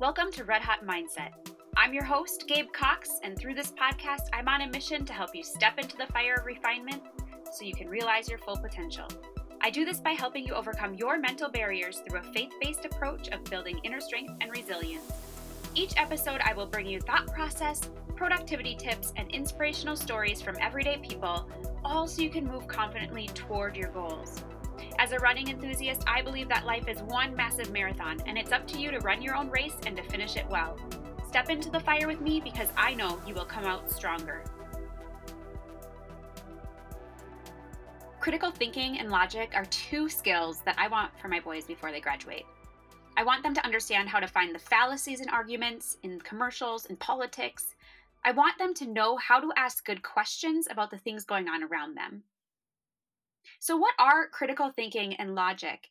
Welcome to Red Hot Mindset. I'm your host, Gabe Cox, and through this podcast, I'm on a mission to help you step into the fire of refinement so you can realize your full potential. I do this by helping you overcome your mental barriers through a faith based approach of building inner strength and resilience. Each episode, I will bring you thought process, productivity tips, and inspirational stories from everyday people, all so you can move confidently toward your goals. As a running enthusiast, I believe that life is one massive marathon, and it's up to you to run your own race and to finish it well. Step into the fire with me because I know you will come out stronger. Critical thinking and logic are two skills that I want for my boys before they graduate. I want them to understand how to find the fallacies in arguments, in commercials, in politics. I want them to know how to ask good questions about the things going on around them. So, what are critical thinking and logic?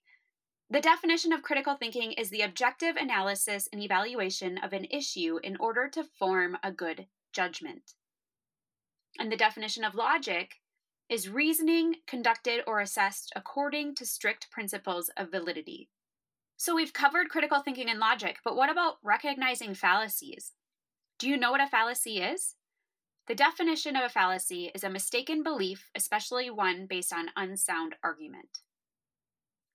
The definition of critical thinking is the objective analysis and evaluation of an issue in order to form a good judgment. And the definition of logic is reasoning conducted or assessed according to strict principles of validity. So we've covered critical thinking and logic, but what about recognizing fallacies? Do you know what a fallacy is? The definition of a fallacy is a mistaken belief, especially one based on unsound argument.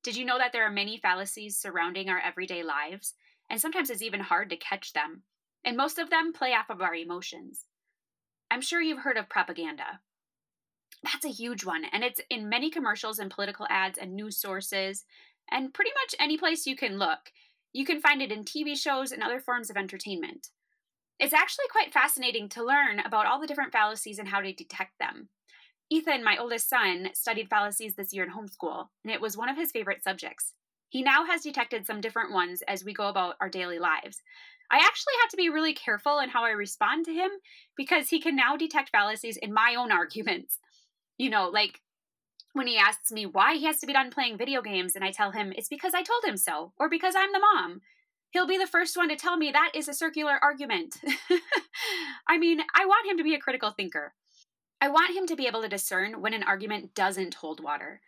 Did you know that there are many fallacies surrounding our everyday lives? And sometimes it's even hard to catch them. And most of them play off of our emotions. I'm sure you've heard of propaganda. That's a huge one, and it's in many commercials and political ads and news sources, and pretty much any place you can look. You can find it in TV shows and other forms of entertainment. It's actually quite fascinating to learn about all the different fallacies and how to detect them. Ethan, my oldest son, studied fallacies this year in homeschool, and it was one of his favorite subjects. He now has detected some different ones as we go about our daily lives. I actually have to be really careful in how I respond to him because he can now detect fallacies in my own arguments you know, like when he asks me why he has to be done playing video games, and I tell him it's because I told him so, or because I'm the mom, he'll be the first one to tell me that is a circular argument. I mean, I want him to be a critical thinker. I want him to be able to discern when an argument doesn't hold water.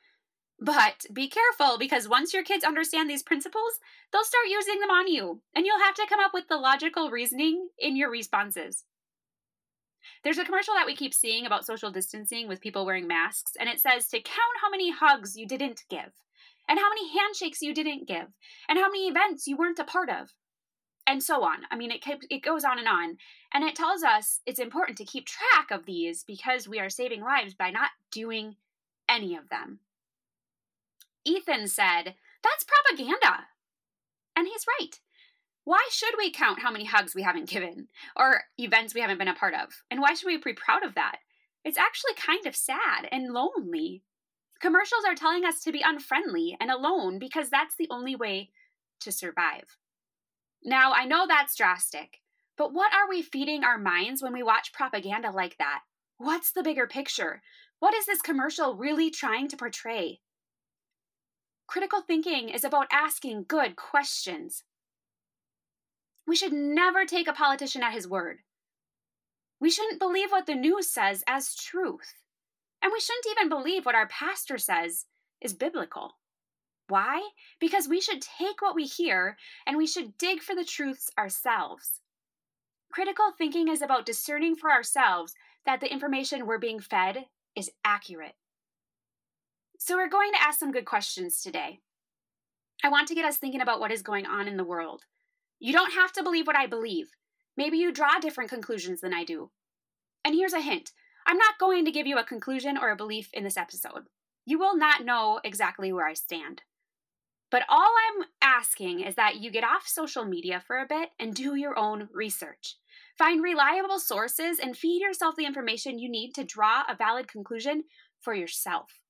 But be careful because once your kids understand these principles, they'll start using them on you, and you'll have to come up with the logical reasoning in your responses. There's a commercial that we keep seeing about social distancing with people wearing masks, and it says to count how many hugs you didn't give, and how many handshakes you didn't give, and how many events you weren't a part of, and so on. I mean, it, it goes on and on. And it tells us it's important to keep track of these because we are saving lives by not doing any of them. Ethan said, That's propaganda. And he's right. Why should we count how many hugs we haven't given or events we haven't been a part of? And why should we be proud of that? It's actually kind of sad and lonely. Commercials are telling us to be unfriendly and alone because that's the only way to survive. Now, I know that's drastic, but what are we feeding our minds when we watch propaganda like that? What's the bigger picture? What is this commercial really trying to portray? Critical thinking is about asking good questions, we should never take a politician at his word. We shouldn't believe what the news says as truth. And we shouldn't even believe what our pastor says is biblical. Why? Because we should take what we hear and we should dig for the truths ourselves. Critical thinking is about discerning for ourselves that the information we're being fed is accurate. So, we're going to ask some good questions today. I want to get us thinking about what is going on in the world. You don't have to believe what I believe. Maybe you draw different conclusions than I do. And here's a hint I'm not going to give you a conclusion or a belief in this episode. You will not know exactly where I stand. But all I'm asking is that you get off social media for a bit and do your own research. Find reliable sources and feed yourself the information you need to draw a valid conclusion for yourself.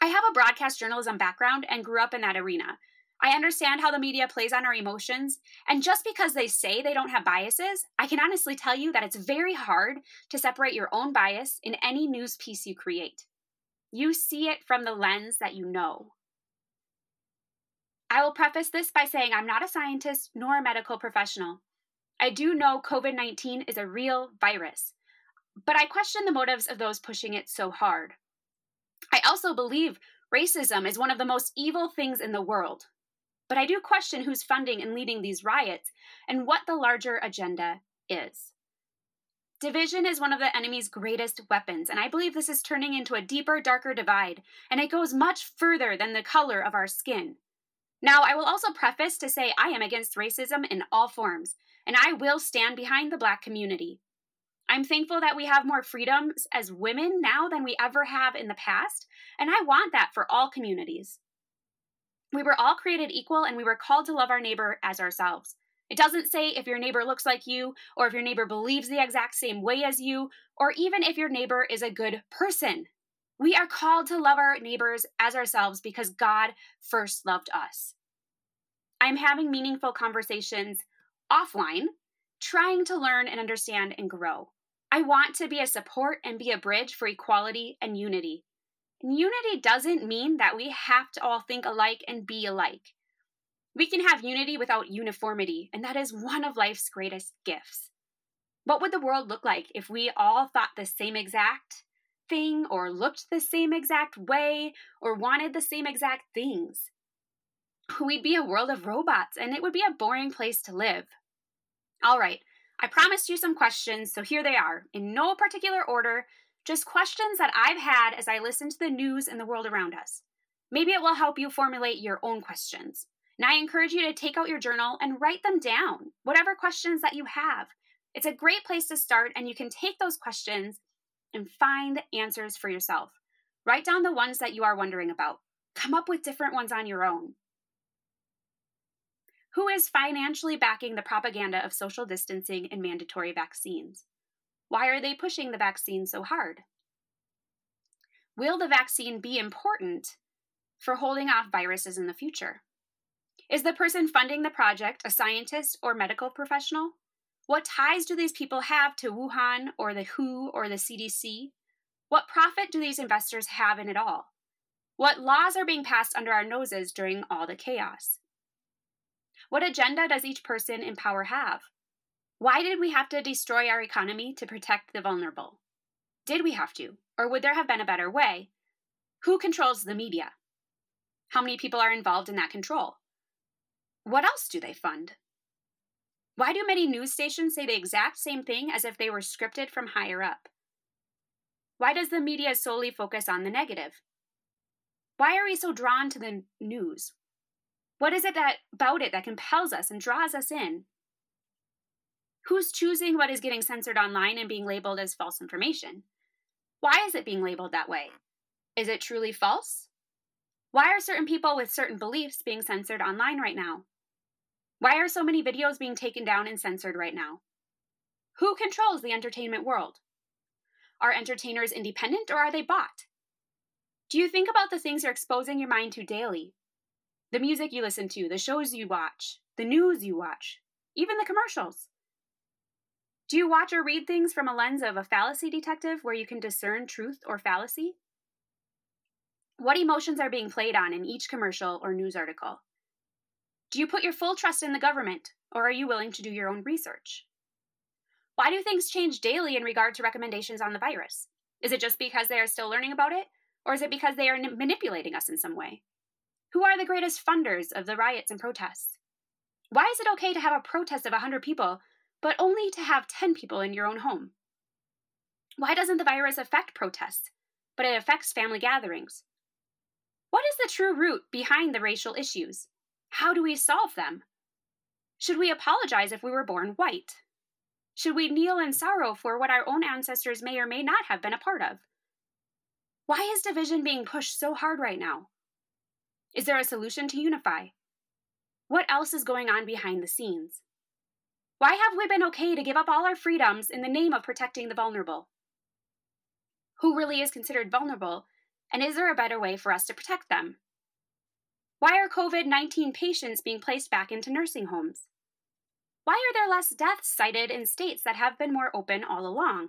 I have a broadcast journalism background and grew up in that arena. I understand how the media plays on our emotions, and just because they say they don't have biases, I can honestly tell you that it's very hard to separate your own bias in any news piece you create. You see it from the lens that you know. I will preface this by saying I'm not a scientist nor a medical professional. I do know COVID 19 is a real virus, but I question the motives of those pushing it so hard. I also believe racism is one of the most evil things in the world. But I do question who's funding and leading these riots and what the larger agenda is. Division is one of the enemy's greatest weapons, and I believe this is turning into a deeper, darker divide, and it goes much further than the color of our skin. Now, I will also preface to say I am against racism in all forms, and I will stand behind the Black community. I'm thankful that we have more freedoms as women now than we ever have in the past, and I want that for all communities. We were all created equal, and we were called to love our neighbor as ourselves. It doesn't say if your neighbor looks like you, or if your neighbor believes the exact same way as you, or even if your neighbor is a good person. We are called to love our neighbors as ourselves because God first loved us. I'm having meaningful conversations offline, trying to learn and understand and grow. I want to be a support and be a bridge for equality and unity. Unity doesn't mean that we have to all think alike and be alike. We can have unity without uniformity, and that is one of life's greatest gifts. What would the world look like if we all thought the same exact thing, or looked the same exact way, or wanted the same exact things? We'd be a world of robots, and it would be a boring place to live. All right, I promised you some questions, so here they are, in no particular order, just questions that I've had as I listen to the news and the world around us. Maybe it will help you formulate your own questions. And I encourage you to take out your journal and write them down, whatever questions that you have. It's a great place to start, and you can take those questions and find answers for yourself. Write down the ones that you are wondering about. Come up with different ones on your own. Who is financially backing the propaganda of social distancing and mandatory vaccines? Why are they pushing the vaccine so hard? Will the vaccine be important for holding off viruses in the future? Is the person funding the project a scientist or medical professional? What ties do these people have to Wuhan or the WHO or the CDC? What profit do these investors have in it all? What laws are being passed under our noses during all the chaos? What agenda does each person in power have? Why did we have to destroy our economy to protect the vulnerable? Did we have to? Or would there have been a better way? Who controls the media? How many people are involved in that control? What else do they fund? Why do many news stations say the exact same thing as if they were scripted from higher up? Why does the media solely focus on the negative? Why are we so drawn to the news? What is it that about it that compels us and draws us in? Who's choosing what is getting censored online and being labeled as false information? Why is it being labeled that way? Is it truly false? Why are certain people with certain beliefs being censored online right now? Why are so many videos being taken down and censored right now? Who controls the entertainment world? Are entertainers independent or are they bought? Do you think about the things you're exposing your mind to daily? The music you listen to, the shows you watch, the news you watch, even the commercials. Do you watch or read things from a lens of a fallacy detective where you can discern truth or fallacy? What emotions are being played on in each commercial or news article? Do you put your full trust in the government, or are you willing to do your own research? Why do things change daily in regard to recommendations on the virus? Is it just because they are still learning about it, or is it because they are manipulating us in some way? Who are the greatest funders of the riots and protests? Why is it okay to have a protest of 100 people, but only to have 10 people in your own home? Why doesn't the virus affect protests, but it affects family gatherings? What is the true root behind the racial issues? How do we solve them? Should we apologize if we were born white? Should we kneel in sorrow for what our own ancestors may or may not have been a part of? Why is division being pushed so hard right now? Is there a solution to unify? What else is going on behind the scenes? Why have we been okay to give up all our freedoms in the name of protecting the vulnerable? Who really is considered vulnerable, and is there a better way for us to protect them? Why are COVID 19 patients being placed back into nursing homes? Why are there less deaths cited in states that have been more open all along?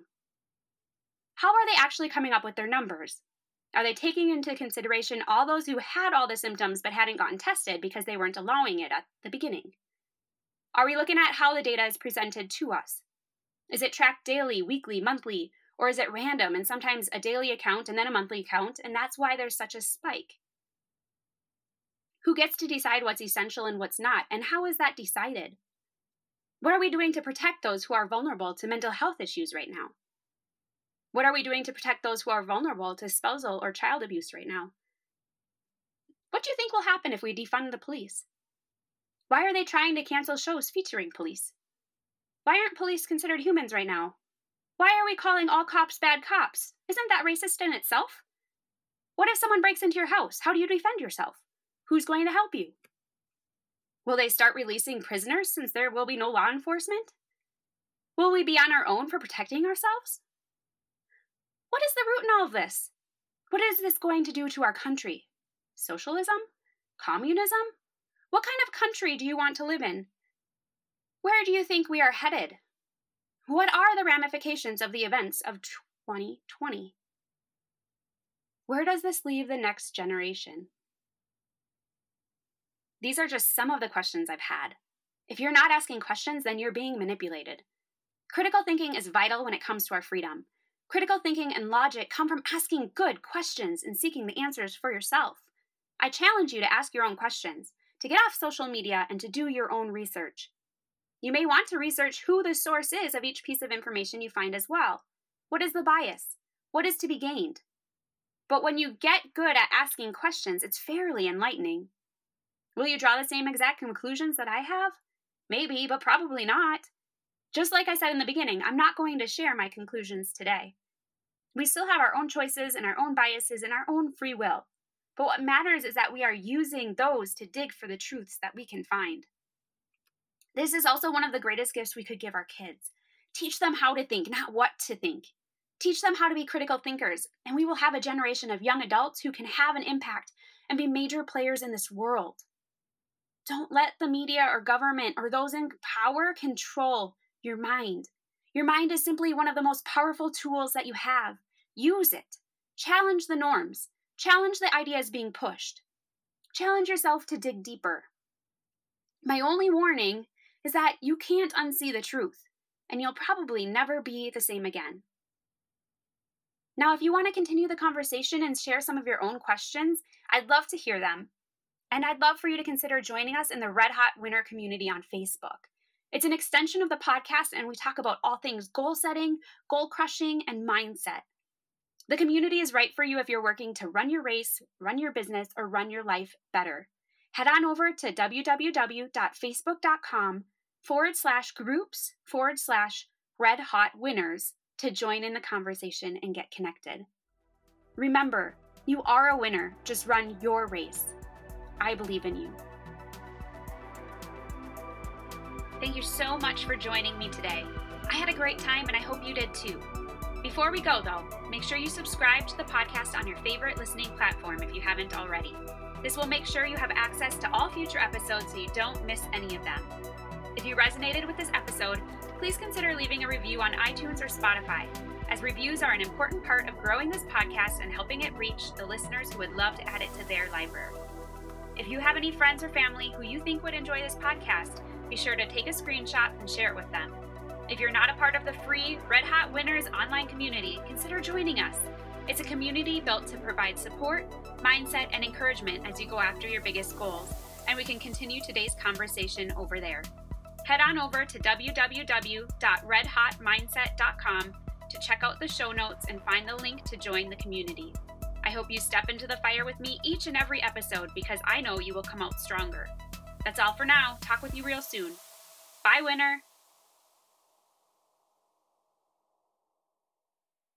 How are they actually coming up with their numbers? Are they taking into consideration all those who had all the symptoms but hadn't gotten tested because they weren't allowing it at the beginning? Are we looking at how the data is presented to us? Is it tracked daily, weekly, monthly, or is it random and sometimes a daily account and then a monthly account, and that's why there's such a spike? Who gets to decide what's essential and what's not, and how is that decided? What are we doing to protect those who are vulnerable to mental health issues right now? What are we doing to protect those who are vulnerable to spousal or child abuse right now? What do you think will happen if we defund the police? Why are they trying to cancel shows featuring police? Why aren't police considered humans right now? Why are we calling all cops bad cops? Isn't that racist in itself? What if someone breaks into your house? How do you defend yourself? Who's going to help you? Will they start releasing prisoners since there will be no law enforcement? Will we be on our own for protecting ourselves? What is the root in all of this? What is this going to do to our country? Socialism? Communism? What kind of country do you want to live in? Where do you think we are headed? What are the ramifications of the events of 2020? Where does this leave the next generation? These are just some of the questions I've had. If you're not asking questions, then you're being manipulated. Critical thinking is vital when it comes to our freedom. Critical thinking and logic come from asking good questions and seeking the answers for yourself. I challenge you to ask your own questions, to get off social media, and to do your own research. You may want to research who the source is of each piece of information you find as well. What is the bias? What is to be gained? But when you get good at asking questions, it's fairly enlightening. Will you draw the same exact conclusions that I have? Maybe, but probably not. Just like I said in the beginning, I'm not going to share my conclusions today. We still have our own choices and our own biases and our own free will. But what matters is that we are using those to dig for the truths that we can find. This is also one of the greatest gifts we could give our kids. Teach them how to think, not what to think. Teach them how to be critical thinkers, and we will have a generation of young adults who can have an impact and be major players in this world. Don't let the media or government or those in power control your mind. Your mind is simply one of the most powerful tools that you have. Use it. Challenge the norms. Challenge the ideas being pushed. Challenge yourself to dig deeper. My only warning is that you can't unsee the truth, and you'll probably never be the same again. Now, if you want to continue the conversation and share some of your own questions, I'd love to hear them. And I'd love for you to consider joining us in the Red Hot Winner community on Facebook. It's an extension of the podcast, and we talk about all things goal setting, goal crushing, and mindset. The community is right for you if you're working to run your race, run your business, or run your life better. Head on over to www.facebook.com forward slash groups forward slash red hot winners to join in the conversation and get connected. Remember, you are a winner. Just run your race. I believe in you. Thank you so much for joining me today. I had a great time and I hope you did too. Before we go, though, make sure you subscribe to the podcast on your favorite listening platform if you haven't already. This will make sure you have access to all future episodes so you don't miss any of them. If you resonated with this episode, please consider leaving a review on iTunes or Spotify, as reviews are an important part of growing this podcast and helping it reach the listeners who would love to add it to their library. If you have any friends or family who you think would enjoy this podcast, be sure to take a screenshot and share it with them. If you're not a part of the free Red Hot Winners online community, consider joining us. It's a community built to provide support, mindset, and encouragement as you go after your biggest goals, and we can continue today's conversation over there. Head on over to www.redhotmindset.com to check out the show notes and find the link to join the community. I hope you step into the fire with me each and every episode because I know you will come out stronger. That's all for now. Talk with you real soon. Bye, winner.